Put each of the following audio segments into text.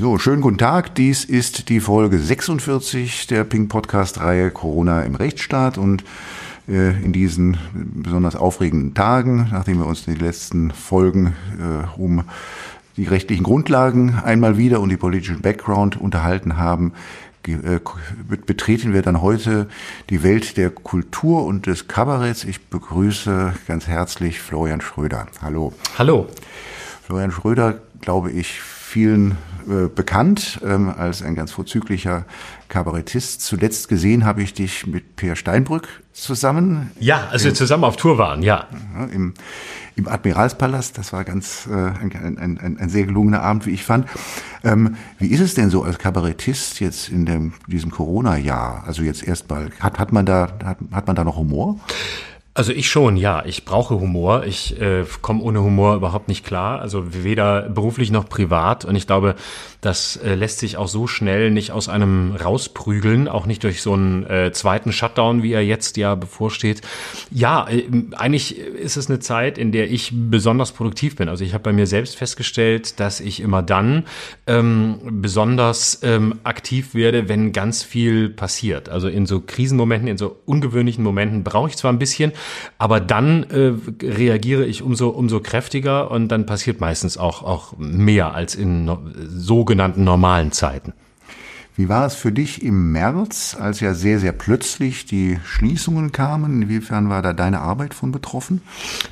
So, schönen guten Tag. Dies ist die Folge 46 der Pink Podcast Reihe Corona im Rechtsstaat und äh, in diesen besonders aufregenden Tagen, nachdem wir uns in den letzten Folgen äh, um die rechtlichen Grundlagen einmal wieder und die politischen Background unterhalten haben, äh, betreten wir dann heute die Welt der Kultur und des Kabaretts. Ich begrüße ganz herzlich Florian Schröder. Hallo. Hallo. Florian Schröder, glaube ich, vielen äh, bekannt ähm, als ein ganz vorzüglicher Kabarettist. Zuletzt gesehen habe ich dich mit Per Steinbrück zusammen. Ja, als wir zusammen auf Tour waren, ja. Im, im Admiralspalast. Das war ganz äh, ein, ein, ein, ein sehr gelungener Abend, wie ich fand. Ähm, wie ist es denn so als Kabarettist jetzt in dem, diesem Corona-Jahr? Also jetzt erstmal, hat, hat man da, hat, hat man da noch Humor? Also ich schon, ja. Ich brauche Humor. Ich äh, komme ohne Humor überhaupt nicht klar. Also weder beruflich noch privat. Und ich glaube, das äh, lässt sich auch so schnell nicht aus einem rausprügeln, auch nicht durch so einen äh, zweiten Shutdown, wie er jetzt ja bevorsteht. Ja, äh, eigentlich ist es eine Zeit, in der ich besonders produktiv bin. Also ich habe bei mir selbst festgestellt, dass ich immer dann ähm, besonders ähm, aktiv werde, wenn ganz viel passiert. Also in so Krisenmomenten, in so ungewöhnlichen Momenten brauche ich zwar ein bisschen, aber dann äh, reagiere ich umso, umso kräftiger und dann passiert meistens auch, auch mehr als in no sogenannten normalen Zeiten. Wie war es für dich im März, als ja sehr, sehr plötzlich die Schließungen kamen? Inwiefern war da deine Arbeit von betroffen?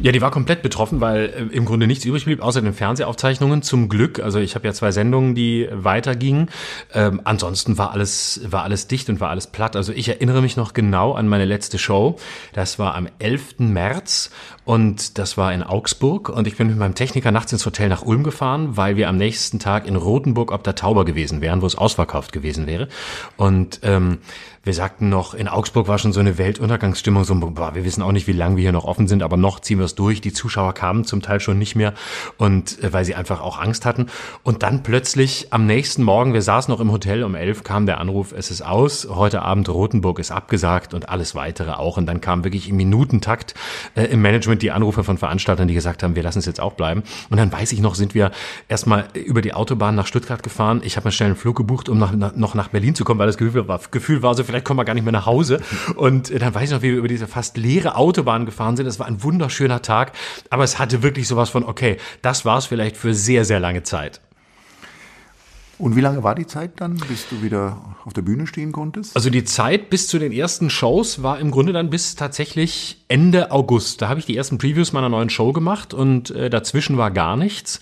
Ja, die war komplett betroffen, weil äh, im Grunde nichts übrig blieb, außer den Fernsehaufzeichnungen. Zum Glück. Also ich habe ja zwei Sendungen, die weitergingen. Ähm, ansonsten war alles, war alles dicht und war alles platt. Also ich erinnere mich noch genau an meine letzte Show. Das war am 11. März und das war in Augsburg. Und ich bin mit meinem Techniker nachts ins Hotel nach Ulm gefahren, weil wir am nächsten Tag in Rothenburg ob der Tauber gewesen wären, wo es ausverkauft gewesen wäre. Und ähm, wir sagten noch, in Augsburg war schon so eine Weltuntergangsstimmung, so, boah, wir wissen auch nicht, wie lange wir hier noch offen sind, aber noch ziehen wir es durch. Die Zuschauer kamen zum Teil schon nicht mehr und äh, weil sie einfach auch Angst hatten. Und dann plötzlich am nächsten Morgen, wir saßen noch im Hotel, um elf kam der Anruf, es ist aus, heute Abend Rothenburg ist abgesagt und alles weitere auch. Und dann kam wirklich im Minutentakt äh, im Management die Anrufe von Veranstaltern, die gesagt haben, wir lassen es jetzt auch bleiben. Und dann weiß ich noch, sind wir erstmal über die Autobahn nach Stuttgart gefahren. Ich habe mir schnell einen Flug gebucht, um nach, noch nach Berlin zu kommen, weil das Gefühl war, Gefühl war so, vielleicht kommen wir gar nicht mehr nach Hause. Und äh, dann weiß ich noch, wie wir über diese fast leere Autobahn gefahren sind. Es war ein wunderschöner Tag, aber es hatte wirklich sowas von, okay, das war es vielleicht für sehr, sehr lange Zeit. Und wie lange war die Zeit dann, bis du wieder auf der Bühne stehen konntest? Also die Zeit bis zu den ersten Shows war im Grunde dann bis tatsächlich Ende August. Da habe ich die ersten Previews meiner neuen Show gemacht und äh, dazwischen war gar nichts.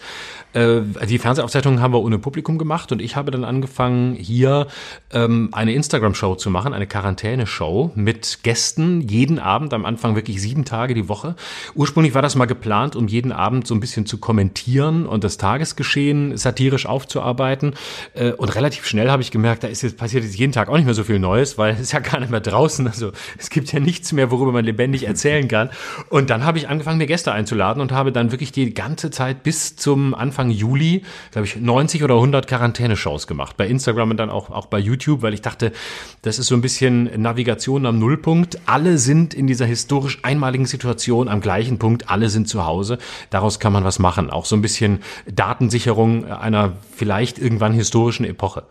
Äh, die Fernsehaufzeichnungen haben wir ohne Publikum gemacht und ich habe dann angefangen, hier ähm, eine Instagram-Show zu machen, eine Quarantäne-Show mit Gästen, jeden Abend, am Anfang wirklich sieben Tage die Woche. Ursprünglich war das mal geplant, um jeden Abend so ein bisschen zu kommentieren und das Tagesgeschehen satirisch aufzuarbeiten. Äh, und relativ schnell habe ich gemerkt, da ist jetzt passiert jetzt jeden Tag auch nicht mehr so viel Neues, weil es ist ja gar nicht mehr draußen. Also es gibt ja nichts mehr, worüber man lebendig erzählen kann. Und dann habe ich angefangen, mir Gäste einzuladen und habe dann wirklich die ganze Zeit bis zum Anfang Juli, glaube ich, 90 oder 100 Quarantäneshows gemacht. Bei Instagram und dann auch, auch bei YouTube, weil ich dachte, das ist so ein bisschen Navigation am Nullpunkt. Alle sind in dieser historisch einmaligen Situation am gleichen Punkt. Alle sind zu Hause. Daraus kann man was machen. Auch so ein bisschen Datensicherung einer vielleicht irgendwann historischen Epoche.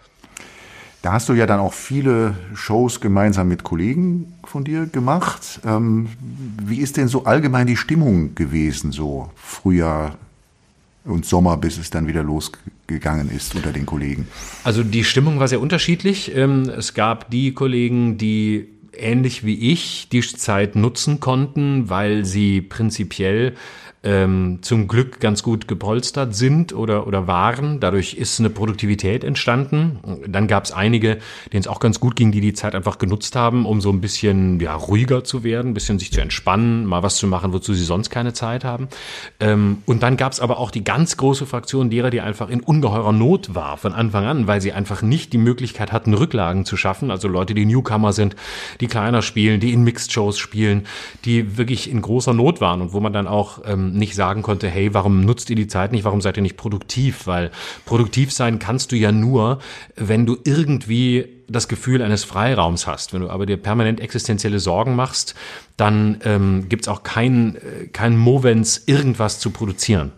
Da hast du ja dann auch viele Shows gemeinsam mit Kollegen von dir gemacht. Ähm, wie ist denn so allgemein die Stimmung gewesen, so Frühjahr und Sommer, bis es dann wieder losgegangen ist unter den Kollegen? Also die Stimmung war sehr unterschiedlich. Ähm, es gab die Kollegen, die ähnlich wie ich die Zeit nutzen konnten, weil sie prinzipiell ähm, zum Glück ganz gut gepolstert sind oder, oder waren. Dadurch ist eine Produktivität entstanden. Dann gab es einige, denen es auch ganz gut ging, die die Zeit einfach genutzt haben, um so ein bisschen ja, ruhiger zu werden, ein bisschen sich zu entspannen, mal was zu machen, wozu sie sonst keine Zeit haben. Ähm, und dann gab es aber auch die ganz große Fraktion derer, die einfach in ungeheurer Not war von Anfang an, weil sie einfach nicht die Möglichkeit hatten, Rücklagen zu schaffen. Also Leute, die Newcomer sind, die kleiner spielen, die in Mixed-Shows spielen, die wirklich in großer Not waren und wo man dann auch ähm, nicht sagen konnte, hey, warum nutzt ihr die Zeit nicht, warum seid ihr nicht produktiv? Weil produktiv sein kannst du ja nur, wenn du irgendwie das Gefühl eines Freiraums hast. Wenn du aber dir permanent existenzielle Sorgen machst, dann ähm, gibt es auch keinen kein Movens, irgendwas zu produzieren.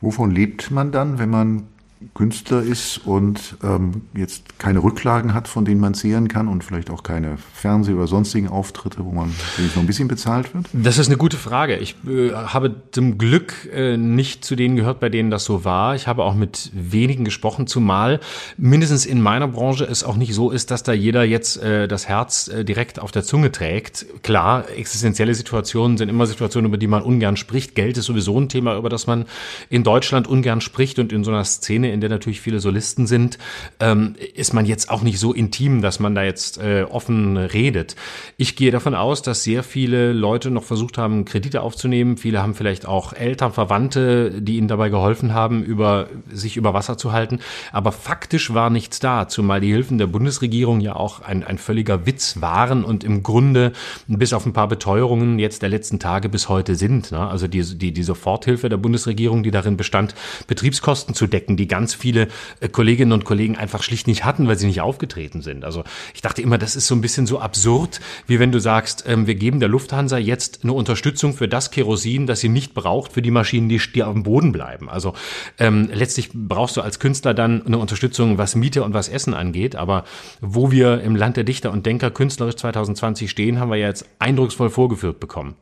Wovon lebt man dann, wenn man Künstler ist und ähm, jetzt keine Rücklagen hat, von denen man zehren kann und vielleicht auch keine Fernseh- oder sonstigen Auftritte, wo man noch ein bisschen bezahlt wird? Das ist eine gute Frage. Ich äh, habe zum Glück äh, nicht zu denen gehört, bei denen das so war. Ich habe auch mit wenigen gesprochen, zumal mindestens in meiner Branche es auch nicht so ist, dass da jeder jetzt äh, das Herz äh, direkt auf der Zunge trägt. Klar, existenzielle Situationen sind immer Situationen, über die man ungern spricht. Geld ist sowieso ein Thema, über das man in Deutschland ungern spricht und in so einer Szene, in der natürlich viele Solisten sind, ähm, ist man jetzt auch nicht so intim, dass man da jetzt äh, offen redet. Ich gehe davon aus, dass sehr viele Leute noch versucht haben, Kredite aufzunehmen. Viele haben vielleicht auch Eltern, Verwandte, die ihnen dabei geholfen haben, über, sich über Wasser zu halten. Aber faktisch war nichts da, zumal die Hilfen der Bundesregierung ja auch ein, ein völliger Witz waren und im Grunde bis auf ein paar Beteuerungen jetzt der letzten Tage bis heute sind. Ne? Also die, die, die Soforthilfe der Bundesregierung, die darin bestand, Betriebskosten zu decken, die ganz viele äh, Kolleginnen und Kollegen einfach schlicht nicht hatten, weil sie nicht aufgetreten sind. Also ich dachte immer, das ist so ein bisschen so absurd, wie wenn du sagst, ähm, wir geben der Lufthansa jetzt eine Unterstützung für das Kerosin, das sie nicht braucht für die Maschinen, die, auf dem Boden bleiben. Also ähm, letztlich brauchst du als Künstler dann eine Unterstützung, was Miete und was Essen angeht. Aber wo wir im Land der Dichter und Denker künstlerisch 2020 stehen, haben wir ja jetzt eindrucksvoll vorgeführt bekommen.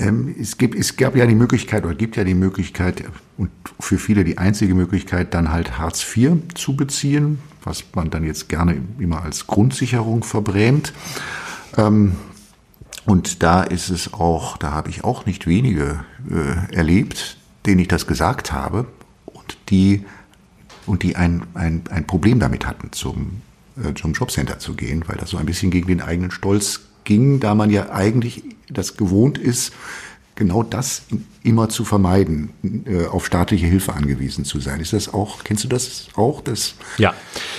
Ähm, es, gibt, es gab ja die Möglichkeit oder gibt ja die Möglichkeit und für viele die einzige Möglichkeit, dann halt Hartz IV zu beziehen, was man dann jetzt gerne immer als Grundsicherung verbrämt. Ähm, und da ist es auch, da habe ich auch nicht wenige äh, erlebt, denen ich das gesagt habe und die, und die ein, ein, ein Problem damit hatten, zum, äh, zum Jobcenter zu gehen, weil das so ein bisschen gegen den eigenen Stolz ging, da man ja eigentlich das gewohnt ist, genau das immer zu vermeiden, äh, auf staatliche Hilfe angewiesen zu sein. Ist das auch, kennst du das auch? Das ja,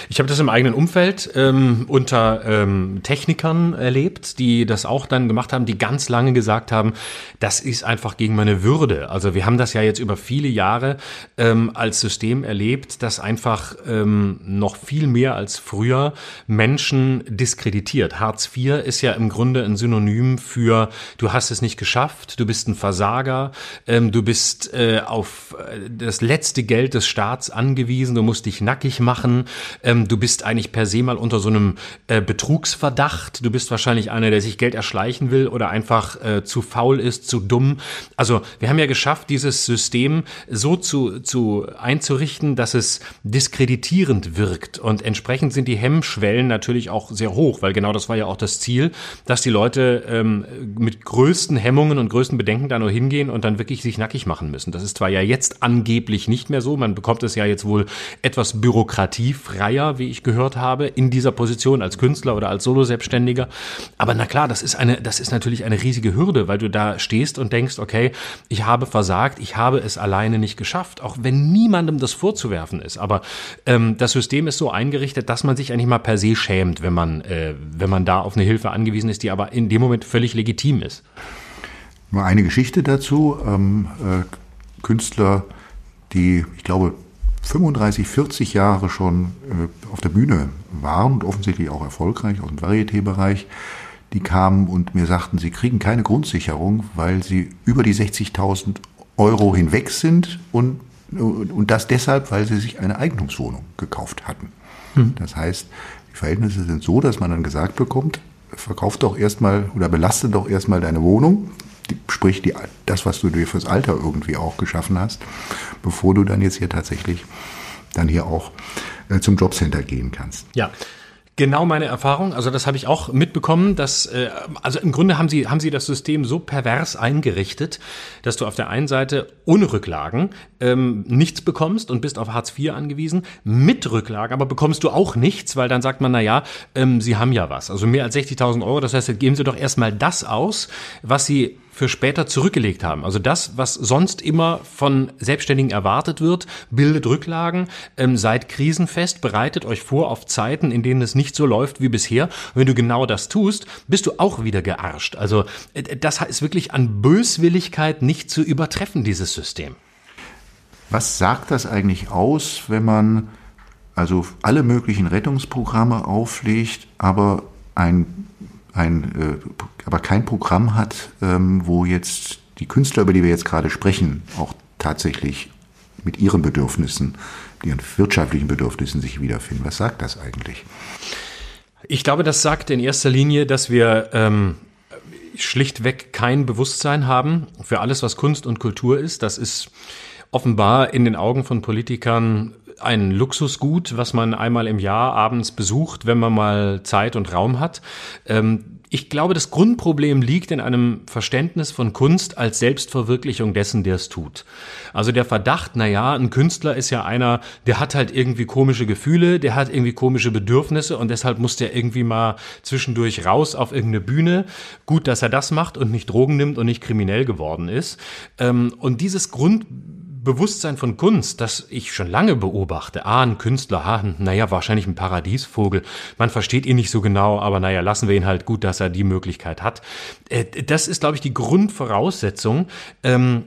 ich habe das im eigenen Umfeld ähm, unter ähm, Technikern erlebt, die das auch dann gemacht haben, die ganz lange gesagt haben, das ist einfach gegen meine Würde. Also wir haben das ja jetzt über viele Jahre ähm, als System erlebt, das einfach ähm, noch viel mehr als früher Menschen diskreditiert. Hartz IV ist ja im Grunde ein Synonym für du hast es nicht geschafft, du bist ein Versager, ähm, du bist äh, auf äh, das letzte Geld des Staats angewiesen, du musst dich nackig machen, ähm, du bist eigentlich per se mal unter so einem äh, Betrugsverdacht, du bist wahrscheinlich einer, der sich Geld erschleichen will oder einfach äh, zu faul ist, zu dumm. Also wir haben ja geschafft, dieses System so zu, zu einzurichten, dass es diskreditierend wirkt. Und entsprechend sind die Hemmschwellen natürlich auch sehr hoch, weil genau das war ja auch das Ziel, dass die Leute ähm, mit größten Hemmungen und größten Bedenken da nur hingehen und dann wirklich sich nackig machen müssen. Das ist zwar ja jetzt angeblich nicht mehr so, man bekommt es ja jetzt wohl etwas bürokratiefreier, wie ich gehört habe, in dieser Position als Künstler oder als Solo-Selbstständiger. Aber na klar, das ist eine, das ist natürlich eine riesige Hürde, weil du da stehst und denkst, okay, ich habe versagt, ich habe es alleine nicht geschafft, auch wenn niemandem das vorzuwerfen ist. Aber ähm, das System ist so eingerichtet, dass man sich eigentlich mal per se schämt, wenn man, äh, wenn man da auf eine Hilfe angewiesen ist, die aber in dem Moment völlig legitim ist. Nur eine Geschichte dazu. Ähm, äh, Künstler, die, ich glaube, 35, 40 Jahre schon äh, auf der Bühne waren und offensichtlich auch erfolgreich aus dem Varieté-Bereich, die kamen und mir sagten, sie kriegen keine Grundsicherung, weil sie über die 60.000 Euro hinweg sind und, und das deshalb, weil sie sich eine Eigentumswohnung gekauft hatten. Hm. Das heißt, die Verhältnisse sind so, dass man dann gesagt bekommt, verkauf doch erstmal oder belaste doch erstmal deine Wohnung, sprich die, das, was du dir fürs Alter irgendwie auch geschaffen hast, bevor du dann jetzt hier tatsächlich dann hier auch äh, zum Jobcenter gehen kannst. Ja. Genau meine Erfahrung. Also das habe ich auch mitbekommen, dass äh, also im Grunde haben sie haben sie das System so pervers eingerichtet, dass du auf der einen Seite ohne Rücklagen ähm, nichts bekommst und bist auf Hartz IV angewiesen. Mit Rücklagen aber bekommst du auch nichts, weil dann sagt man, na ja, ähm, sie haben ja was. Also mehr als 60.000 Euro. Das heißt, geben sie doch erstmal das aus, was sie für später zurückgelegt haben. Also das, was sonst immer von Selbstständigen erwartet wird, bildet Rücklagen, ähm, seid krisenfest, bereitet euch vor auf Zeiten, in denen es nicht so läuft wie bisher. Und wenn du genau das tust, bist du auch wieder gearscht. Also äh, das ist wirklich an Böswilligkeit nicht zu übertreffen, dieses System. Was sagt das eigentlich aus, wenn man also alle möglichen Rettungsprogramme auflegt, aber ein ein, äh, aber kein Programm hat, ähm, wo jetzt die Künstler, über die wir jetzt gerade sprechen, auch tatsächlich mit ihren Bedürfnissen, ihren wirtschaftlichen Bedürfnissen sich wiederfinden. Was sagt das eigentlich? Ich glaube, das sagt in erster Linie, dass wir ähm, schlichtweg kein Bewusstsein haben für alles, was Kunst und Kultur ist. Das ist offenbar in den Augen von Politikern ein Luxusgut, was man einmal im Jahr abends besucht, wenn man mal Zeit und Raum hat. Ähm, ich glaube, das Grundproblem liegt in einem Verständnis von Kunst als Selbstverwirklichung dessen, der es tut. Also der Verdacht, na ja, ein Künstler ist ja einer, der hat halt irgendwie komische Gefühle, der hat irgendwie komische Bedürfnisse und deshalb muss der irgendwie mal zwischendurch raus auf irgendeine Bühne. Gut, dass er das macht und nicht Drogen nimmt und nicht kriminell geworden ist. Ähm, und dieses Grund Bewusstsein von Kunst, das ich schon lange beobachte. Ah, ein Künstler, ah, naja, wahrscheinlich ein Paradiesvogel. Man versteht ihn nicht so genau, aber naja, lassen wir ihn halt gut, dass er die Möglichkeit hat. Äh, das ist, glaube ich, die Grundvoraussetzung ähm,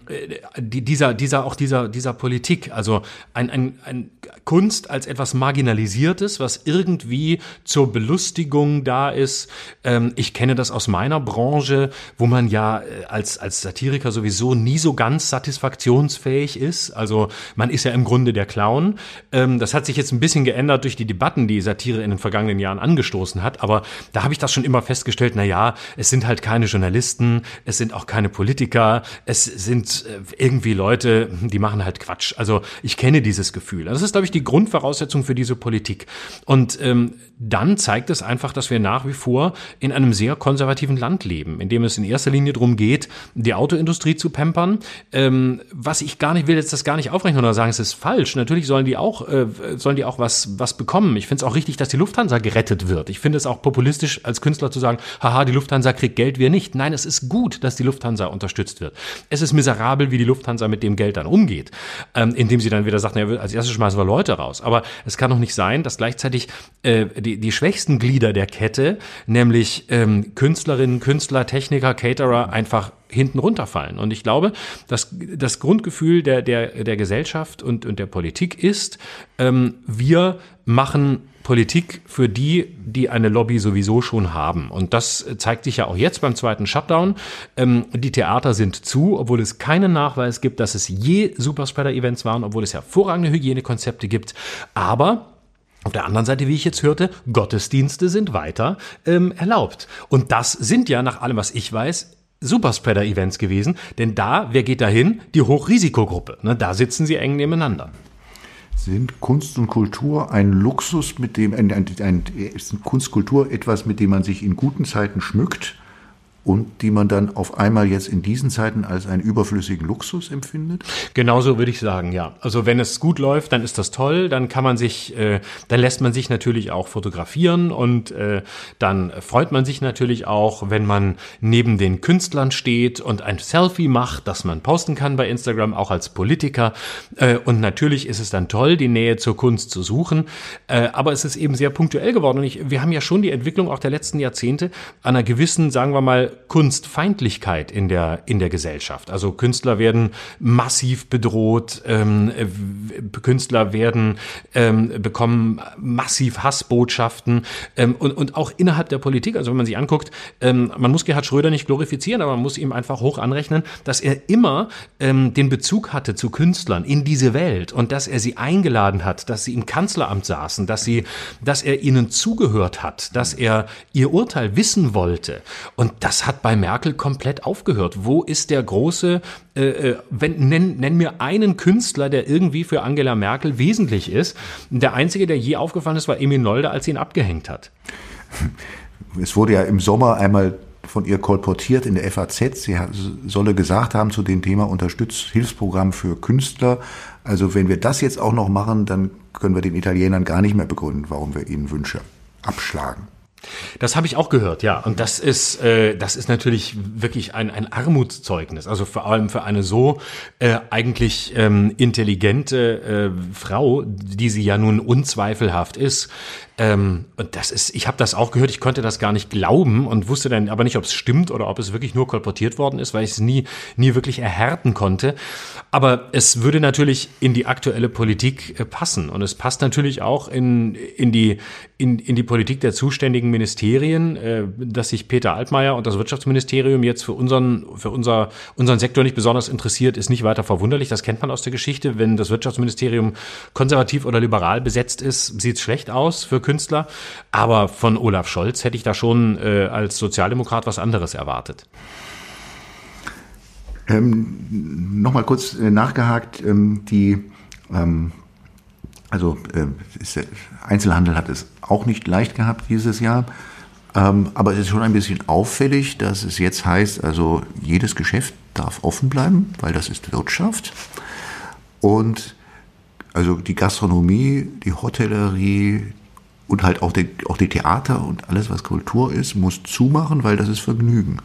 dieser, dieser, auch dieser, dieser Politik. Also ein, ein, ein Kunst als etwas Marginalisiertes, was irgendwie zur Belustigung da ist. Ähm, ich kenne das aus meiner Branche, wo man ja äh, als, als Satiriker sowieso nie so ganz satisfaktionsfähig ist. Also man ist ja im Grunde der Clown. Ähm, das hat sich jetzt ein bisschen geändert durch die Debatten, die Satire in den vergangenen Jahren angestoßen hat. Aber da habe ich das schon immer festgestellt, na ja, es sind halt keine Journalisten, es sind auch keine Politiker, es sind äh, irgendwie Leute, die machen halt Quatsch. Also ich kenne dieses Gefühl. Das ist, glaube ich, die Grundvoraussetzung für diese Politik. Und ähm, dann zeigt es einfach, dass wir nach wie vor in einem sehr konservativen Land leben, in dem es in erster Linie darum geht, die Autoindustrie zu pampern. Ähm, was ich gar nicht will, jetzt das gar nicht aufrechnen oder sagen, es ist falsch. Natürlich sollen die auch, äh, sollen die auch was, was bekommen. Ich finde es auch richtig, dass die Lufthansa gerettet wird. Ich finde es auch populistisch als Künstler zu sagen, haha, die Lufthansa kriegt Geld, wir nicht. Nein, es ist gut, dass die Lufthansa unterstützt wird. Es ist miserabel, wie die Lufthansa mit dem Geld dann umgeht, ähm, indem sie dann wieder sagt, naja, als erstes schmeißen wir Leute raus. Aber es kann doch nicht sein, dass gleichzeitig äh, die, die schwächsten Glieder der Kette, nämlich ähm, Künstlerinnen, Künstler, Techniker, Caterer, einfach hinten runterfallen. Und ich glaube, dass das Grundgefühl der, der, der Gesellschaft und, und der Politik ist, ähm, wir machen Politik für die, die eine Lobby sowieso schon haben. Und das zeigt sich ja auch jetzt beim zweiten Shutdown. Ähm, die Theater sind zu, obwohl es keinen Nachweis gibt, dass es je Superspreader-Events waren, obwohl es hervorragende Hygienekonzepte gibt. Aber auf der anderen Seite, wie ich jetzt hörte, Gottesdienste sind weiter ähm, erlaubt. Und das sind ja nach allem, was ich weiß, Superspreader-Events gewesen. Denn da, wer geht da hin? Die Hochrisikogruppe. Ne, da sitzen sie eng nebeneinander. Sind Kunst und Kultur ein Luxus, mit dem ein, ein, ein, Kunstkultur etwas, mit dem man sich in guten Zeiten schmückt? Und die man dann auf einmal jetzt in diesen Zeiten als einen überflüssigen Luxus empfindet? Genauso würde ich sagen, ja. Also wenn es gut läuft, dann ist das toll, dann kann man sich, äh, dann lässt man sich natürlich auch fotografieren und äh, dann freut man sich natürlich auch, wenn man neben den Künstlern steht und ein Selfie macht, das man posten kann bei Instagram, auch als Politiker. Äh, und natürlich ist es dann toll, die Nähe zur Kunst zu suchen, äh, aber es ist eben sehr punktuell geworden. Und ich, wir haben ja schon die Entwicklung auch der letzten Jahrzehnte einer gewissen, sagen wir mal, Kunstfeindlichkeit in der, in der Gesellschaft. Also Künstler werden massiv bedroht, ähm, Künstler werden, ähm, bekommen massiv Hassbotschaften ähm, und, und auch innerhalb der Politik, also wenn man sich anguckt, ähm, man muss Gerhard Schröder nicht glorifizieren, aber man muss ihm einfach hoch anrechnen, dass er immer ähm, den Bezug hatte zu Künstlern in diese Welt und dass er sie eingeladen hat, dass sie im Kanzleramt saßen, dass sie, dass er ihnen zugehört hat, dass er ihr Urteil wissen wollte. Und das hat bei Merkel komplett aufgehört. Wo ist der große, äh, äh, wenn, nenn, nenn mir einen Künstler, der irgendwie für Angela Merkel wesentlich ist. Der einzige, der je aufgefallen ist, war Emil Nolde, als sie ihn abgehängt hat. Es wurde ja im Sommer einmal von ihr kolportiert in der FAZ. Sie solle gesagt haben zu dem Thema Unterstützhilfsprogramm für Künstler. Also wenn wir das jetzt auch noch machen, dann können wir den Italienern gar nicht mehr begründen, warum wir ihnen Wünsche abschlagen. Das habe ich auch gehört, ja. Und das ist, äh, das ist natürlich wirklich ein, ein Armutszeugnis. Also vor allem für eine so äh, eigentlich ähm, intelligente äh, Frau, die sie ja nun unzweifelhaft ist, ähm, und das ist, ich habe das auch gehört, ich konnte das gar nicht glauben und wusste dann aber nicht, ob es stimmt oder ob es wirklich nur kolportiert worden ist, weil ich es nie, nie wirklich erhärten konnte. Aber es würde natürlich in die aktuelle Politik äh, passen und es passt natürlich auch in, in, die, in, in die Politik der zuständigen Ministerien, äh, dass sich Peter Altmaier und das Wirtschaftsministerium jetzt für unseren, für unser, unseren Sektor nicht besonders interessiert, ist nicht weiter verwunderlich. Das kennt man aus der Geschichte. Wenn das Wirtschaftsministerium konservativ oder liberal besetzt ist, sieht es schlecht aus für Künstler. Aber von Olaf Scholz hätte ich da schon äh, als Sozialdemokrat was anderes erwartet. Ähm, Nochmal kurz äh, nachgehakt, ähm, die ähm, also äh, ist, Einzelhandel hat es auch nicht leicht gehabt dieses Jahr. Ähm, aber es ist schon ein bisschen auffällig, dass es jetzt heißt, also jedes Geschäft darf offen bleiben, weil das ist Wirtschaft. Und also die Gastronomie, die Hotellerie und halt auch die, auch die Theater und alles, was Kultur ist, muss zumachen, weil das ist Vergnügen.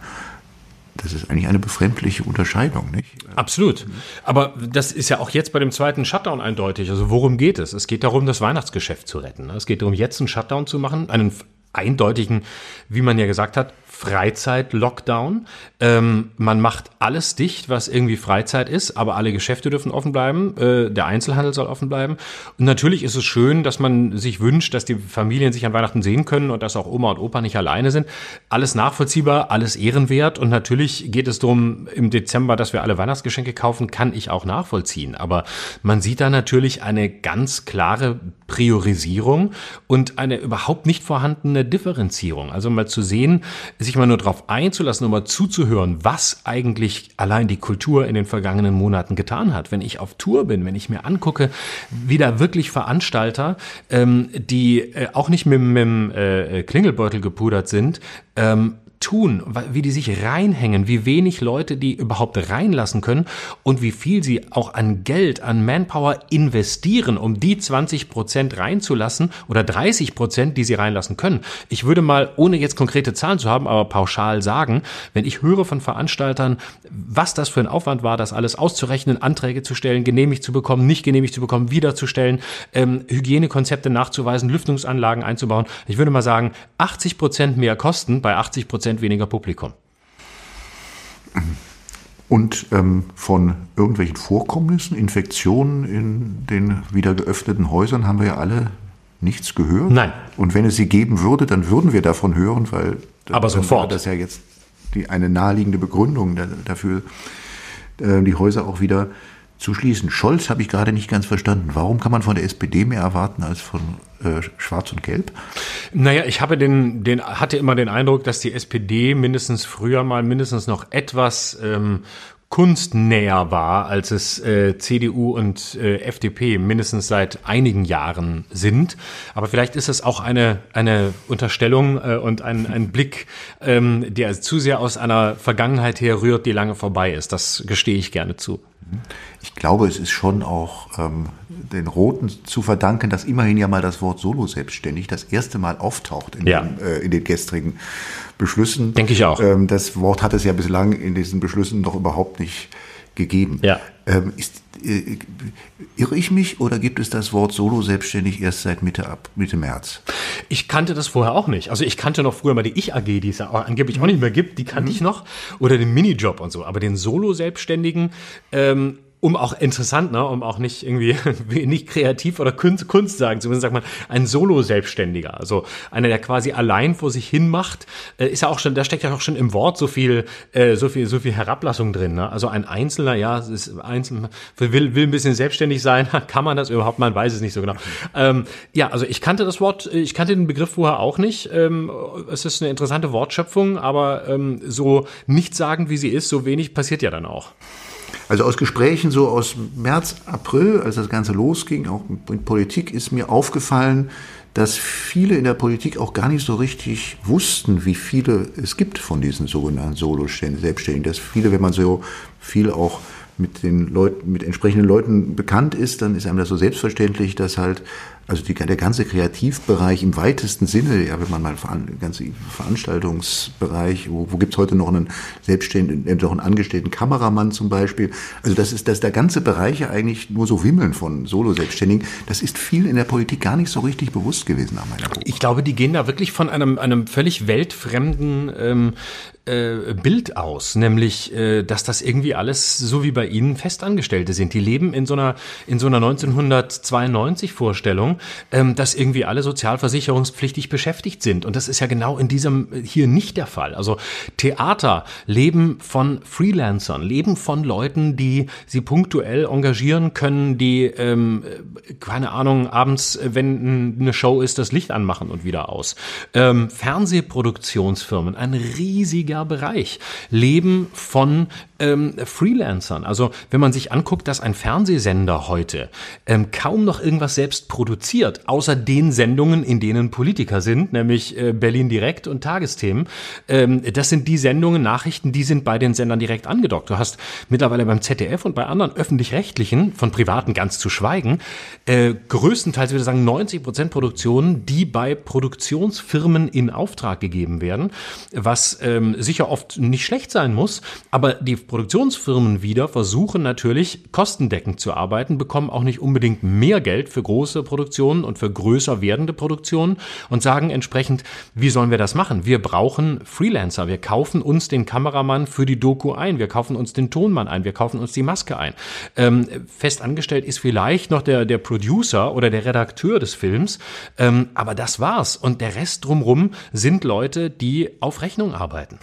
Das ist eigentlich eine befremdliche Unterscheidung, nicht? Absolut. Aber das ist ja auch jetzt bei dem zweiten Shutdown eindeutig. Also worum geht es? Es geht darum, das Weihnachtsgeschäft zu retten. Es geht darum, jetzt einen Shutdown zu machen, einen eindeutigen, wie man ja gesagt hat, Freizeit-Lockdown. Ähm, man macht alles dicht, was irgendwie Freizeit ist, aber alle Geschäfte dürfen offen bleiben. Äh, der Einzelhandel soll offen bleiben. Und natürlich ist es schön, dass man sich wünscht, dass die Familien sich an Weihnachten sehen können und dass auch Oma und Opa nicht alleine sind. Alles nachvollziehbar, alles ehrenwert. Und natürlich geht es darum, im Dezember, dass wir alle Weihnachtsgeschenke kaufen, kann ich auch nachvollziehen. Aber man sieht da natürlich eine ganz klare Priorisierung und eine überhaupt nicht vorhandene Differenzierung. Also mal zu sehen, sich mal nur darauf einzulassen und mal zuzuhören, was eigentlich allein die Kultur in den vergangenen Monaten getan hat. Wenn ich auf Tour bin, wenn ich mir angucke, wie da wirklich Veranstalter, ähm, die äh, auch nicht mit, mit dem äh, Klingelbeutel gepudert sind, ähm, tun, wie die sich reinhängen, wie wenig Leute die überhaupt reinlassen können und wie viel sie auch an Geld, an Manpower investieren, um die 20 Prozent reinzulassen oder 30 Prozent, die sie reinlassen können. Ich würde mal, ohne jetzt konkrete Zahlen zu haben, aber pauschal sagen, wenn ich höre von Veranstaltern, was das für ein Aufwand war, das alles auszurechnen, Anträge zu stellen, genehmigt zu bekommen, nicht genehmigt zu bekommen, wiederzustellen, ähm, Hygienekonzepte nachzuweisen, Lüftungsanlagen einzubauen. Ich würde mal sagen, 80 Prozent mehr Kosten bei 80 Prozent Prozent weniger Publikum. Und ähm, von irgendwelchen Vorkommnissen, Infektionen in den wieder geöffneten Häusern haben wir ja alle nichts gehört. Nein. Und wenn es sie geben würde, dann würden wir davon hören, weil aber sofort. das ja jetzt die, eine naheliegende Begründung dafür, äh, die Häuser auch wieder zu schließen. Scholz habe ich gerade nicht ganz verstanden. Warum kann man von der SPD mehr erwarten als von äh, Schwarz und Gelb? Naja, ich habe den, den, hatte immer den Eindruck, dass die SPD mindestens früher mal mindestens noch etwas ähm, kunstnäher war, als es äh, CDU und äh, FDP mindestens seit einigen Jahren sind. Aber vielleicht ist es auch eine, eine Unterstellung äh, und ein, ein Blick, ähm, der zu sehr aus einer Vergangenheit her rührt, die lange vorbei ist. Das gestehe ich gerne zu. Ich glaube, es ist schon auch ähm, den Roten zu verdanken, dass immerhin ja mal das Wort Solo selbstständig das erste Mal auftaucht in, ja. den, äh, in den gestrigen Beschlüssen. Denke ich auch. Ähm, das Wort hat es ja bislang in diesen Beschlüssen doch überhaupt nicht gegeben. Ja. Ähm, ist, äh, irre ich mich oder gibt es das Wort Solo selbstständig erst seit Mitte ab Mitte März? Ich kannte das vorher auch nicht. Also ich kannte noch früher mal die Ich AG, die es ja angeblich auch nicht mehr gibt, die kannte mhm. ich noch oder den Minijob und so. Aber den Solo Selbstständigen ähm, um auch interessant, ne, um auch nicht irgendwie nicht kreativ oder Kunst, Kunst sagen zu müssen, sagt man, ein Solo-Selbstständiger, also einer, der quasi allein vor sich hin macht, äh, ist ja auch schon, da steckt ja auch schon im Wort so viel, äh, so viel, so viel Herablassung drin. Ne? Also ein Einzelner, ja, ist einzeln, will, will ein bisschen selbstständig sein, kann man das überhaupt? Man weiß es nicht so genau. Ähm, ja, also ich kannte das Wort, ich kannte den Begriff vorher auch nicht. Ähm, es ist eine interessante Wortschöpfung, aber ähm, so nicht sagen, wie sie ist, so wenig passiert ja dann auch. Also aus Gesprächen so aus März, April, als das Ganze losging, auch mit Politik, ist mir aufgefallen, dass viele in der Politik auch gar nicht so richtig wussten, wie viele es gibt von diesen sogenannten Solo-Selbstständigen. Dass viele, wenn man so viel auch mit den Leuten, mit entsprechenden Leuten bekannt ist, dann ist einem das so selbstverständlich, dass halt also die, der ganze Kreativbereich im weitesten Sinne, ja, wenn man mal veran, ganze Veranstaltungsbereich, wo, wo gibt's heute noch einen selbstständigen, äh, noch einen angestellten Kameramann zum Beispiel? Also das ist, dass der ganze Bereich eigentlich nur so wimmeln von Solo-Selbstständigen. Das ist vielen in der Politik gar nicht so richtig bewusst gewesen nach meiner Beobachtung. Ich glaube, die gehen da wirklich von einem, einem völlig weltfremden ähm, äh, Bild aus, nämlich, äh, dass das irgendwie alles so wie bei Ihnen Festangestellte sind. Die leben in so einer, in so einer 1992 Vorstellung, ähm, dass irgendwie alle sozialversicherungspflichtig beschäftigt sind. Und das ist ja genau in diesem hier nicht der Fall. Also Theater leben von Freelancern, leben von Leuten, die sie punktuell engagieren können, die, ähm, keine Ahnung, abends, wenn eine Show ist, das Licht anmachen und wieder aus. Ähm, Fernsehproduktionsfirmen, ein riesiger Bereich, leben von ähm, Freelancern. Also wenn man sich anguckt, dass ein Fernsehsender heute ähm, kaum noch irgendwas selbst produziert, außer den Sendungen, in denen Politiker sind, nämlich äh, Berlin Direkt und Tagesthemen. Ähm, das sind die Sendungen, Nachrichten, die sind bei den Sendern direkt angedockt. Du hast mittlerweile beim ZDF und bei anderen öffentlich-rechtlichen, von privaten ganz zu schweigen, äh, größtenteils würde ich sagen 90 Prozent Produktionen, die bei Produktionsfirmen in Auftrag gegeben werden, was ähm, sicher oft nicht schlecht sein muss, aber die Produktionsfirmen wieder versuchen natürlich kostendeckend zu arbeiten, bekommen auch nicht unbedingt mehr Geld für große Produktionen und für größer werdende Produktionen und sagen entsprechend, wie sollen wir das machen? Wir brauchen Freelancer. Wir kaufen uns den Kameramann für die Doku ein. Wir kaufen uns den Tonmann ein. Wir kaufen uns die Maske ein. Ähm, fest angestellt ist vielleicht noch der, der Producer oder der Redakteur des Films. Ähm, aber das war's. Und der Rest drumrum sind Leute, die auf Rechnung arbeiten.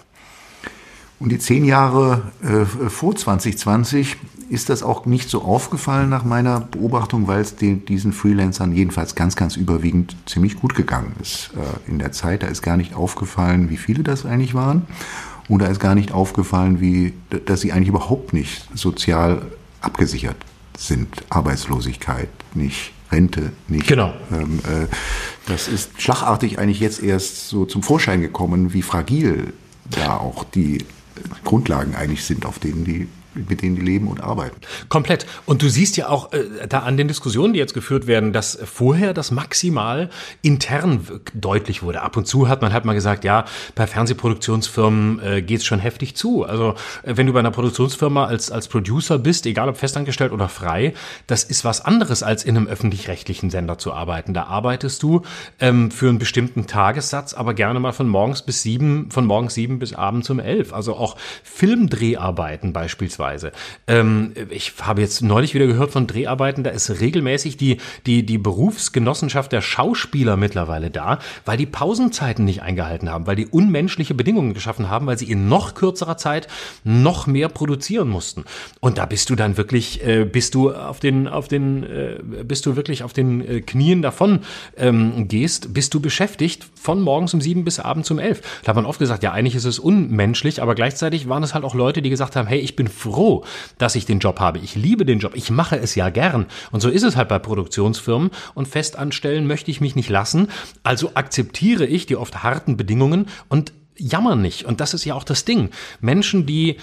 Und die zehn Jahre äh, vor 2020 ist das auch nicht so aufgefallen nach meiner Beobachtung, weil es den, diesen Freelancern jedenfalls ganz, ganz überwiegend ziemlich gut gegangen ist äh, in der Zeit. Da ist gar nicht aufgefallen, wie viele das eigentlich waren. Und da ist gar nicht aufgefallen, wie, dass sie eigentlich überhaupt nicht sozial abgesichert sind. Arbeitslosigkeit nicht, Rente nicht. Genau. Ähm, äh, das ist schlagartig eigentlich jetzt erst so zum Vorschein gekommen, wie fragil da auch die Grundlagen eigentlich sind, auf denen die mit denen die leben und arbeiten. Komplett. Und du siehst ja auch äh, da an den Diskussionen, die jetzt geführt werden, dass vorher das maximal intern deutlich wurde. Ab und zu hat man halt mal gesagt, ja, bei Fernsehproduktionsfirmen äh, geht es schon heftig zu. Also äh, wenn du bei einer Produktionsfirma als, als Producer bist, egal ob festangestellt oder frei, das ist was anderes, als in einem öffentlich-rechtlichen Sender zu arbeiten. Da arbeitest du ähm, für einen bestimmten Tagessatz, aber gerne mal von morgens bis sieben, von morgens sieben bis abends um elf. Also auch Filmdreharbeiten beispielsweise beispielsweise. Ähm, ich habe jetzt neulich wieder gehört von Dreharbeiten, da ist regelmäßig die, die, die Berufsgenossenschaft der Schauspieler mittlerweile da, weil die Pausenzeiten nicht eingehalten haben, weil die unmenschliche Bedingungen geschaffen haben, weil sie in noch kürzerer Zeit noch mehr produzieren mussten. Und da bist du dann wirklich, äh, bist du auf den, auf den, äh, bist du wirklich auf den äh, Knien davon ähm, gehst, bist du beschäftigt von morgens um sieben bis abends um elf. Da hat man oft gesagt, ja, eigentlich ist es unmenschlich, aber gleichzeitig waren es halt auch Leute, die gesagt haben, hey, ich bin froh, dass ich den Job habe. Ich liebe den Job. Ich mache es ja gern. Und so ist es halt bei Produktionsfirmen. Und festanstellen möchte ich mich nicht lassen. Also akzeptiere ich die oft harten Bedingungen und jammer nicht. Und das ist ja auch das Ding. Menschen, die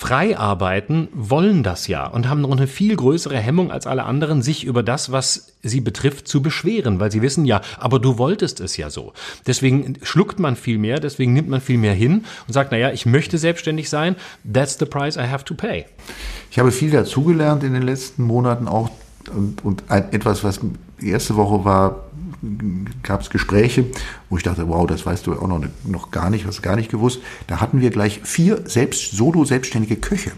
frei arbeiten, wollen das ja und haben noch eine viel größere Hemmung als alle anderen, sich über das, was sie betrifft, zu beschweren, weil sie wissen ja, aber du wolltest es ja so. Deswegen schluckt man viel mehr, deswegen nimmt man viel mehr hin und sagt, naja, ich möchte selbstständig sein, that's the price I have to pay. Ich habe viel dazugelernt in den letzten Monaten auch und, und etwas, was die erste Woche war, gab es Gespräche, wo ich dachte, wow, das weißt du auch noch, noch gar nicht, hast du gar nicht gewusst. Da hatten wir gleich vier selbst, solo-selbstständige Köche.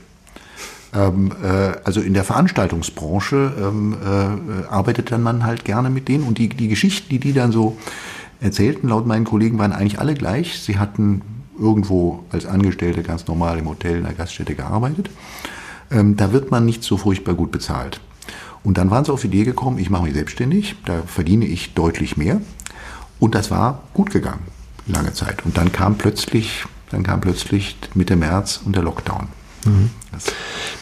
Ähm, äh, also in der Veranstaltungsbranche ähm, äh, arbeitet dann man halt gerne mit denen und die, die Geschichten, die die dann so erzählten, laut meinen Kollegen, waren eigentlich alle gleich. Sie hatten irgendwo als Angestellte ganz normal im Hotel in der Gaststätte gearbeitet. Ähm, da wird man nicht so furchtbar gut bezahlt. Und dann waren sie auf die Idee gekommen, ich mache mich selbstständig, da verdiene ich deutlich mehr. Und das war gut gegangen, lange Zeit. Und dann kam plötzlich, dann kam plötzlich Mitte März und der Lockdown. Mhm. Das,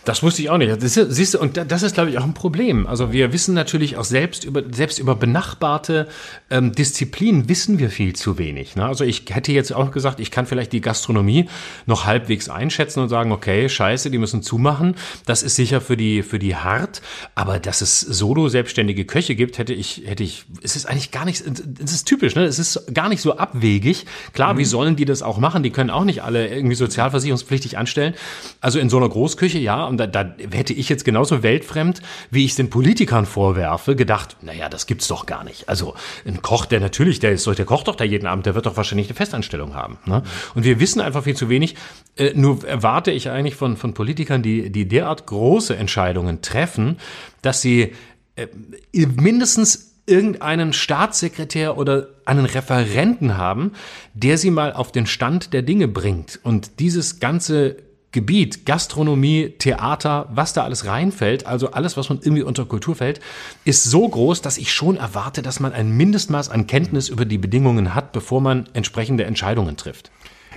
das, wusste ich auch nicht. Das ist, siehst du, und das ist, glaube ich, auch ein Problem. Also wir wissen natürlich auch selbst über, selbst über benachbarte ähm, Disziplinen wissen wir viel zu wenig. Ne? Also ich hätte jetzt auch gesagt, ich kann vielleicht die Gastronomie noch halbwegs einschätzen und sagen, okay, scheiße, die müssen zumachen. Das ist sicher für die, für die hart. Aber dass es solo selbstständige Köche gibt, hätte ich, hätte ich, es ist eigentlich gar nicht, es ist typisch, ne? Es ist gar nicht so abwegig. Klar, mhm. wie sollen die das auch machen? Die können auch nicht alle irgendwie sozialversicherungspflichtig anstellen. Also in so einer Großküche, ja, und da, da hätte ich jetzt genauso weltfremd, wie ich es den Politikern vorwerfe, gedacht, naja, das gibt's doch gar nicht. Also ein Koch, der natürlich, der ist der kocht doch da jeden Abend, der wird doch wahrscheinlich eine Festanstellung haben. Ne? Und wir wissen einfach viel zu wenig. Äh, nur erwarte ich eigentlich von, von Politikern, die, die derart große Entscheidungen treffen, dass sie äh, mindestens irgendeinen Staatssekretär oder einen Referenten haben, der sie mal auf den Stand der Dinge bringt. Und dieses ganze Gebiet, Gastronomie, Theater, was da alles reinfällt, also alles, was man irgendwie unter Kultur fällt, ist so groß, dass ich schon erwarte, dass man ein Mindestmaß an Kenntnis über die Bedingungen hat, bevor man entsprechende Entscheidungen trifft.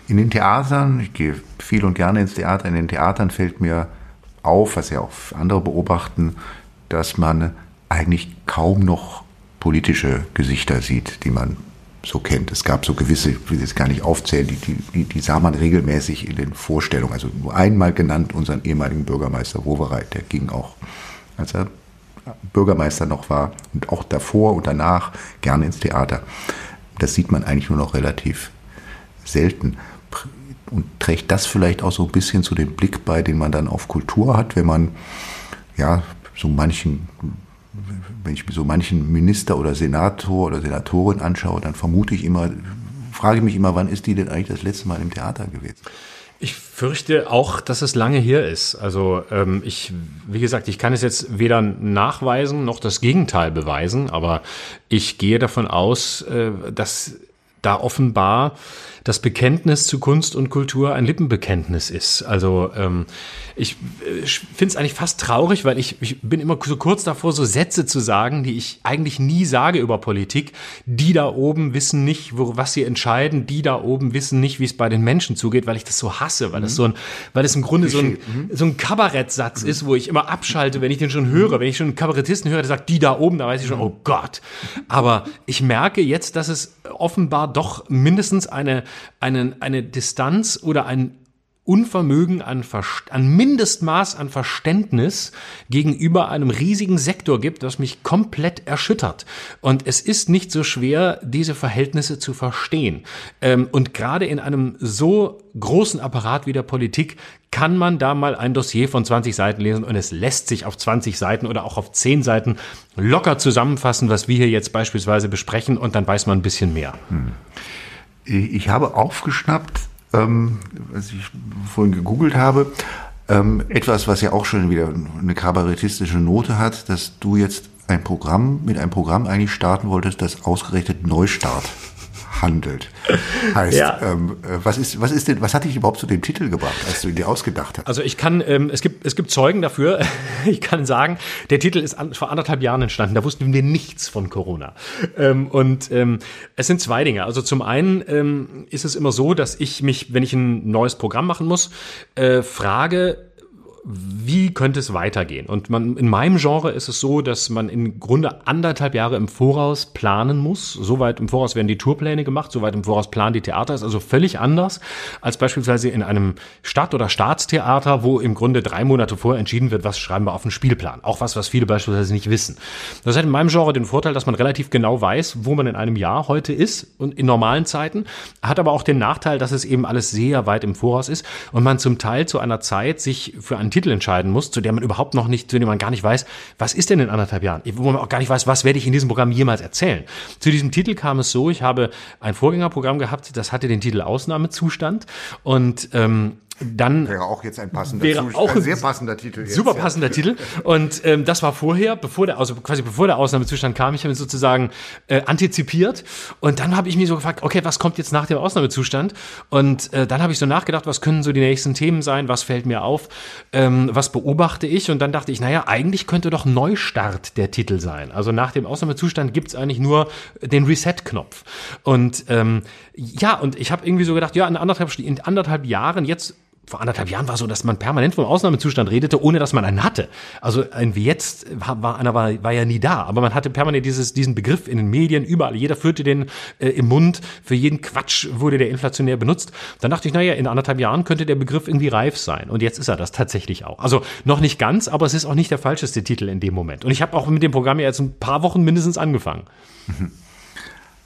In den Theatern, ich gehe viel und gerne ins Theater, in den Theatern fällt mir auf, was ja auch andere beobachten, dass man eigentlich kaum noch politische Gesichter sieht, die man so kennt. Es gab so gewisse, ich will jetzt gar nicht aufzählen, die, die, die sah man regelmäßig in den Vorstellungen. Also nur einmal genannt unseren ehemaligen Bürgermeister Wowereit, der ging auch, als er Bürgermeister noch war und auch davor und danach gerne ins Theater. Das sieht man eigentlich nur noch relativ selten. Und trägt das vielleicht auch so ein bisschen zu dem Blick bei, den man dann auf Kultur hat, wenn man ja so manchen wenn ich mir so manchen Minister oder Senator oder Senatorin anschaue, dann vermute ich immer, frage ich mich immer, wann ist die denn eigentlich das letzte Mal im Theater gewesen? Ich fürchte auch, dass es lange hier ist. Also ähm, ich, wie gesagt, ich kann es jetzt weder nachweisen noch das Gegenteil beweisen, aber ich gehe davon aus, äh, dass da offenbar das Bekenntnis zu Kunst und Kultur ein Lippenbekenntnis ist. Also ähm, ich, äh, ich finde es eigentlich fast traurig, weil ich, ich bin immer so kurz davor, so Sätze zu sagen, die ich eigentlich nie sage über Politik. Die da oben wissen nicht, wo, was sie entscheiden. Die da oben wissen nicht, wie es bei den Menschen zugeht, weil ich das so hasse, weil das mhm. so ein, weil das im Grunde so ein, mhm. so ein Kabarettsatz ist, wo ich immer abschalte, wenn ich den schon höre. Wenn ich schon einen Kabarettisten höre, der sagt, die da oben, da weiß ich schon, oh Gott. Aber ich merke jetzt, dass es offenbar doch mindestens eine einen, eine Distanz oder ein Unvermögen an, an Mindestmaß an Verständnis gegenüber einem riesigen Sektor gibt, das mich komplett erschüttert. Und es ist nicht so schwer, diese Verhältnisse zu verstehen. Ähm, und gerade in einem so großen Apparat wie der Politik kann man da mal ein Dossier von 20 Seiten lesen und es lässt sich auf 20 Seiten oder auch auf 10 Seiten locker zusammenfassen, was wir hier jetzt beispielsweise besprechen und dann weiß man ein bisschen mehr. Hm. Ich habe aufgeschnappt, ähm, was ich vorhin gegoogelt habe, ähm, etwas, was ja auch schon wieder eine kabarettistische Note hat, dass du jetzt ein Programm mit einem Programm eigentlich starten wolltest, das ausgerechnet Neustart handelt. Heißt, ja. ähm, äh, was ist, was ist denn, was hat dich überhaupt zu dem Titel gebracht, als du ihn dir ausgedacht hast? Also ich kann, ähm, es gibt, es gibt Zeugen dafür. ich kann sagen, der Titel ist an, vor anderthalb Jahren entstanden. Da wussten wir nichts von Corona. Ähm, und ähm, es sind zwei Dinge. Also zum einen ähm, ist es immer so, dass ich mich, wenn ich ein neues Programm machen muss, äh, frage, wie könnte es weitergehen? Und man, in meinem Genre ist es so, dass man im Grunde anderthalb Jahre im Voraus planen muss. Soweit im Voraus werden die Tourpläne gemacht, soweit im Voraus planen die Theater. Ist also völlig anders als beispielsweise in einem Stadt- oder Staatstheater, wo im Grunde drei Monate vorher entschieden wird, was schreiben wir auf den Spielplan. Auch was, was viele beispielsweise nicht wissen. Das hat in meinem Genre den Vorteil, dass man relativ genau weiß, wo man in einem Jahr heute ist und in normalen Zeiten. Hat aber auch den Nachteil, dass es eben alles sehr weit im Voraus ist und man zum Teil zu einer Zeit sich für ein Titel entscheiden muss, zu der man überhaupt noch nicht, zu dem man gar nicht weiß, was ist denn in anderthalb Jahren, wo man auch gar nicht weiß, was werde ich in diesem Programm jemals erzählen. Zu diesem Titel kam es so, ich habe ein Vorgängerprogramm gehabt, das hatte den Titel Ausnahmezustand und ähm, dann wäre auch jetzt ein passender wäre auch ein sehr passender Titel. Jetzt, super passender ja. Titel. Und ähm, das war vorher, bevor der, also quasi bevor der Ausnahmezustand kam, ich habe ihn sozusagen äh, antizipiert. Und dann habe ich mich so gefragt, okay, was kommt jetzt nach dem Ausnahmezustand? Und äh, dann habe ich so nachgedacht, was können so die nächsten Themen sein? Was fällt mir auf? Ähm, was beobachte ich? Und dann dachte ich, naja, eigentlich könnte doch Neustart der Titel sein. Also nach dem Ausnahmezustand gibt's eigentlich nur den Reset-Knopf. Und ähm, ja, und ich habe irgendwie so gedacht, ja, in anderthalb, in anderthalb Jahren jetzt vor anderthalb Jahren war so, dass man permanent vom Ausnahmezustand redete, ohne dass man einen hatte. Also ein wie jetzt war einer war, war ja nie da, aber man hatte permanent dieses, diesen Begriff in den Medien, überall. Jeder führte den äh, im Mund. Für jeden Quatsch wurde der inflationär benutzt. Dann dachte ich, naja, in anderthalb Jahren könnte der Begriff irgendwie reif sein. Und jetzt ist er das tatsächlich auch. Also noch nicht ganz, aber es ist auch nicht der falscheste Titel in dem Moment. Und ich habe auch mit dem Programm ja jetzt ein paar Wochen mindestens angefangen. Mhm.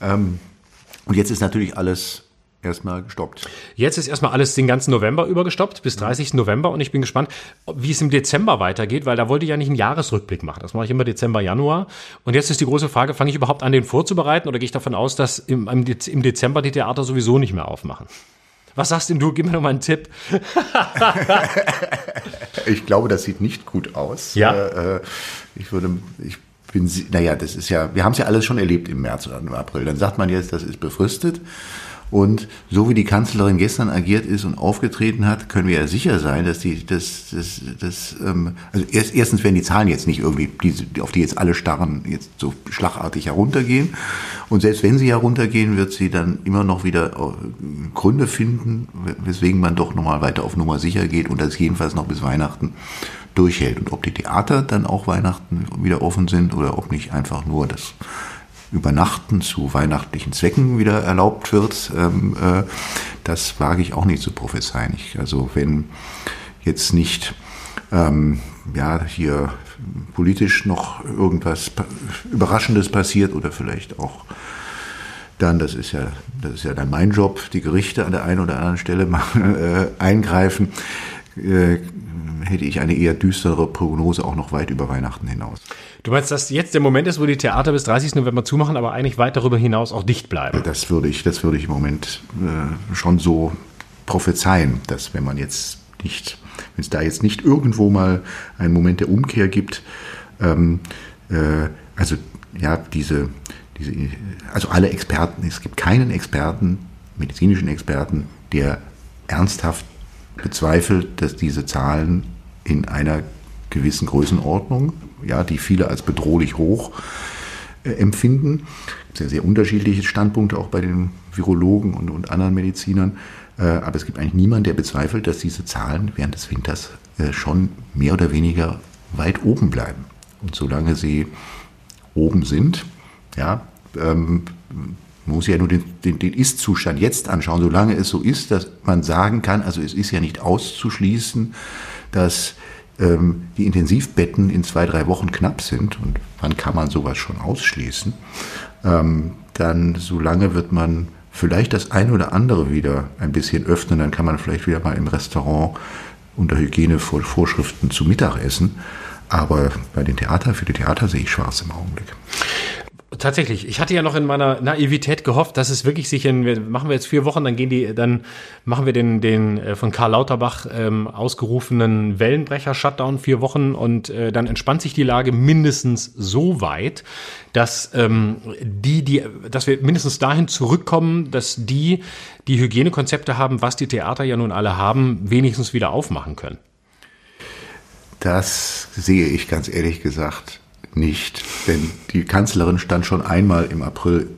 Ähm, und jetzt ist natürlich alles erstmal gestoppt. Jetzt ist erstmal alles den ganzen November über gestoppt, bis 30. Mhm. November. Und ich bin gespannt, wie es im Dezember weitergeht, weil da wollte ich ja nicht einen Jahresrückblick machen. Das mache ich immer Dezember, Januar. Und jetzt ist die große Frage, fange ich überhaupt an, den vorzubereiten oder gehe ich davon aus, dass im, im Dezember die Theater sowieso nicht mehr aufmachen? Was sagst denn du? Gib mir noch mal einen Tipp. ich glaube, das sieht nicht gut aus. Ja. Äh, äh, ich würde, ich Sie, naja, das ist ja, wir haben es ja alles schon erlebt im März oder im April. Dann sagt man jetzt, das ist befristet. Und so wie die Kanzlerin gestern agiert ist und aufgetreten hat, können wir ja sicher sein, dass die, das, das, das, ähm, also erst, erstens werden die Zahlen jetzt nicht irgendwie, die, auf die jetzt alle starren, jetzt so schlagartig heruntergehen. Und selbst wenn sie heruntergehen, wird sie dann immer noch wieder äh, Gründe finden, weswegen man doch nochmal weiter auf Nummer sicher geht und das jedenfalls noch bis Weihnachten durchhält. Und ob die Theater dann auch Weihnachten wieder offen sind oder ob nicht einfach nur das Übernachten zu weihnachtlichen Zwecken wieder erlaubt wird, ähm, äh, das wage ich auch nicht zu prophezeien. Ich, also wenn jetzt nicht ähm, ja, hier politisch noch irgendwas Überraschendes passiert oder vielleicht auch dann, das ist ja, das ist ja dann mein Job, die Gerichte an der einen oder anderen Stelle mal, äh, eingreifen, äh, hätte ich eine eher düstere Prognose auch noch weit über Weihnachten hinaus. Du meinst, dass jetzt der Moment ist, wo die Theater bis 30. November zumachen, aber eigentlich weit darüber hinaus auch dicht bleiben? Das würde ich, das würde ich im Moment äh, schon so prophezeien, dass wenn man jetzt nicht, wenn es da jetzt nicht irgendwo mal einen Moment der Umkehr gibt, ähm, äh, also ja, diese, diese, also alle Experten, es gibt keinen Experten, medizinischen Experten, der ernsthaft bezweifelt, dass diese Zahlen in einer gewissen Größenordnung, ja, die viele als bedrohlich hoch äh, empfinden. Sehr, sehr unterschiedliche Standpunkte auch bei den Virologen und, und anderen Medizinern. Äh, aber es gibt eigentlich niemanden, der bezweifelt, dass diese Zahlen während des Winters äh, schon mehr oder weniger weit oben bleiben. Und solange sie oben sind, ja, ähm, man muss ja nur den, den, den Ist-Zustand jetzt anschauen, solange es so ist, dass man sagen kann, also es ist ja nicht auszuschließen, dass ähm, die Intensivbetten in zwei, drei Wochen knapp sind. Und wann kann man sowas schon ausschließen? Ähm, dann solange wird man vielleicht das eine oder andere wieder ein bisschen öffnen, dann kann man vielleicht wieder mal im Restaurant unter Hygienevorschriften zu Mittag essen. Aber bei den Theatern, für die Theater sehe ich schwarz im Augenblick. Tatsächlich. Ich hatte ja noch in meiner Naivität gehofft, dass es wirklich sich in, machen wir jetzt vier Wochen, dann gehen die, dann machen wir den, den äh, von Karl Lauterbach ähm, ausgerufenen Wellenbrecher-Shutdown vier Wochen und äh, dann entspannt sich die Lage mindestens so weit, dass ähm, die, die, dass wir mindestens dahin zurückkommen, dass die, die Hygienekonzepte haben, was die Theater ja nun alle haben, wenigstens wieder aufmachen können. Das sehe ich ganz ehrlich gesagt nicht. Denn die Kanzlerin stand schon einmal im April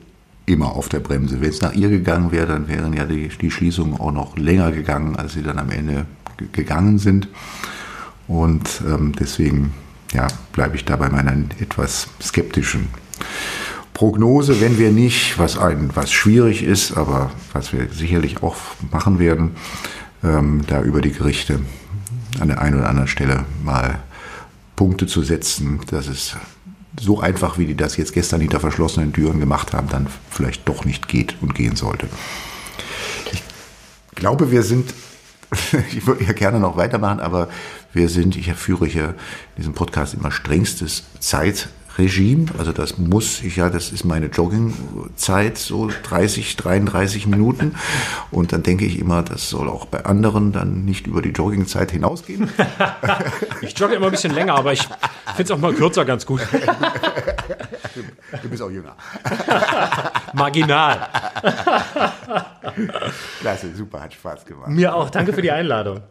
immer auf der Bremse. Wenn es nach ihr gegangen wäre, dann wären ja die, die Schließungen auch noch länger gegangen, als sie dann am Ende gegangen sind. Und ähm, deswegen ja, bleibe ich da bei meiner etwas skeptischen Prognose, wenn wir nicht, was ein, was schwierig ist, aber was wir sicherlich auch machen werden, ähm, da über die Gerichte an der einen oder anderen Stelle mal Punkte zu setzen, dass es so einfach, wie die das jetzt gestern hinter verschlossenen Türen gemacht haben, dann vielleicht doch nicht geht und gehen sollte. Ich glaube, wir sind, ich würde ja gerne noch weitermachen, aber wir sind, ich führe hier in diesem Podcast immer strengstes Zeit, Regime. Also das muss ich ja, das ist meine Joggingzeit, so 30, 33 Minuten. Und dann denke ich immer, das soll auch bei anderen dann nicht über die Joggingzeit hinausgehen. ich jogge immer ein bisschen länger, aber ich finde es auch mal kürzer ganz gut. Du bist auch jünger. Marginal. Klasse, super, hat Spaß gemacht. Mir auch. Danke für die Einladung.